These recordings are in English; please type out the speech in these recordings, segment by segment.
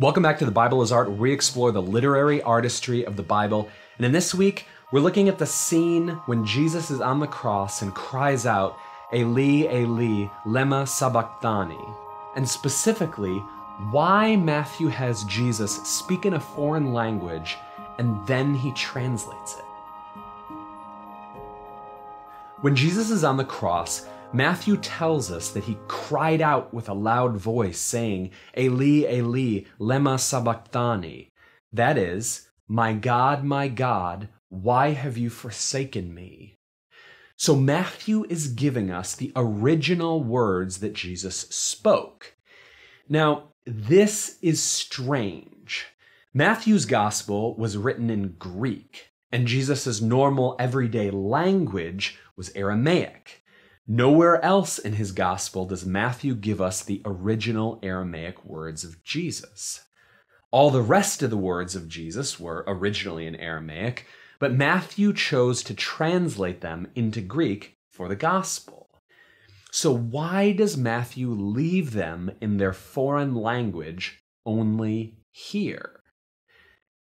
Welcome back to The Bible is Art, where we explore the literary artistry of the Bible. And in this week, we're looking at the scene when Jesus is on the cross and cries out, Eli, Eli, lema sabachthani. And specifically, why Matthew has Jesus speak in a foreign language and then he translates it. When Jesus is on the cross, Matthew tells us that he cried out with a loud voice, saying, Eli, Eli, lema sabachthani. That is, My God, my God, why have you forsaken me? So Matthew is giving us the original words that Jesus spoke. Now, this is strange. Matthew's gospel was written in Greek, and Jesus' normal everyday language was Aramaic. Nowhere else in his gospel does Matthew give us the original Aramaic words of Jesus. All the rest of the words of Jesus were originally in Aramaic, but Matthew chose to translate them into Greek for the gospel. So, why does Matthew leave them in their foreign language only here?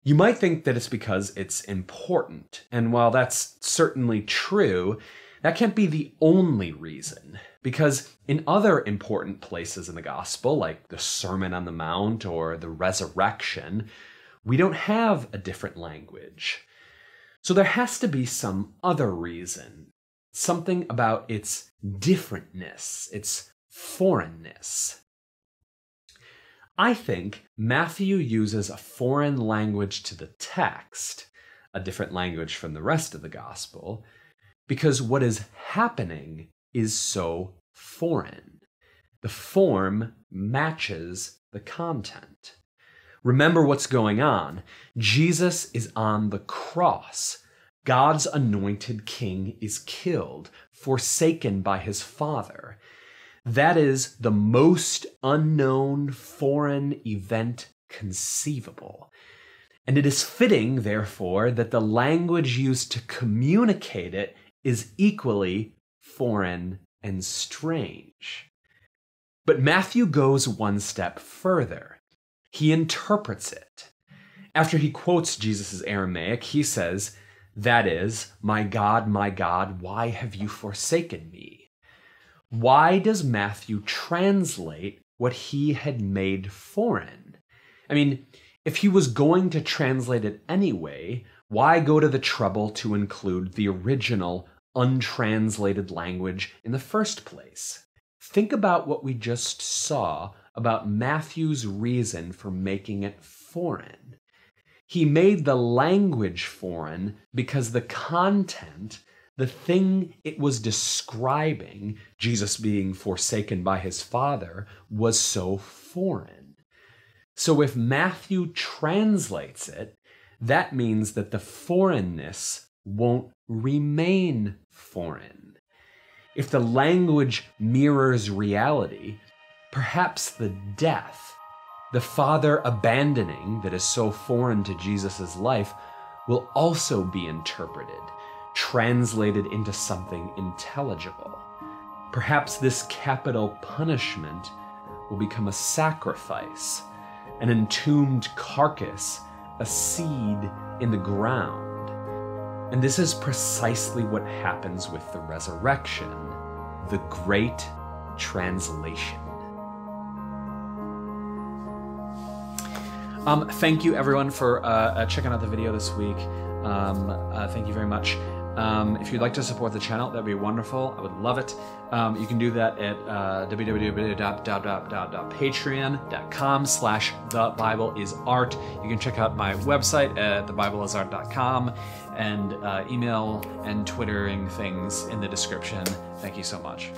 You might think that it's because it's important, and while that's certainly true, that can't be the only reason. Because in other important places in the gospel, like the Sermon on the Mount or the resurrection, we don't have a different language. So there has to be some other reason, something about its differentness, its foreignness. I think Matthew uses a foreign language to the text, a different language from the rest of the gospel, because what is happening is so foreign. The form matches the content. Remember what's going on. Jesus is on the cross. God's anointed king is killed, forsaken by his father. That is the most unknown foreign event conceivable. And it is fitting, therefore, that the language used to communicate it is equally foreign and strange. But Matthew goes one step further. He interprets it. After he quotes Jesus' Aramaic, he says, That is, my God, my God, why have you forsaken me? why does Matthew translate what he had made foreign? I mean, if he was going to translate it anyway, why go to the trouble to include the original untranslated language in the first place? Think about what we just saw about Matthew's reason for making it foreign. He made the language foreign because the content the thing it was describing, Jesus being forsaken by his Father, was so foreign. So if Matthew translates it, that means that the foreignness won't remain foreign. If the language mirrors reality, perhaps the death, the Father abandoning that is so foreign to Jesus' life, will also be interpreted translated into something intelligible. Perhaps this capital punishment will become a sacrifice, an entombed carcass, a seed in the ground. And this is precisely what happens with the resurrection, the great translation. Um, thank you everyone for uh, uh, checking out the video this week. Um, uh, thank you very much. Um, if you'd like to support the channel, that'd be wonderful. I would love it. Um, you can do that at uh, www.patreon.com slash the Bible is art. You can check out my website at thebibleisart.com and uh, email and twittering things in the description. Thank you so much.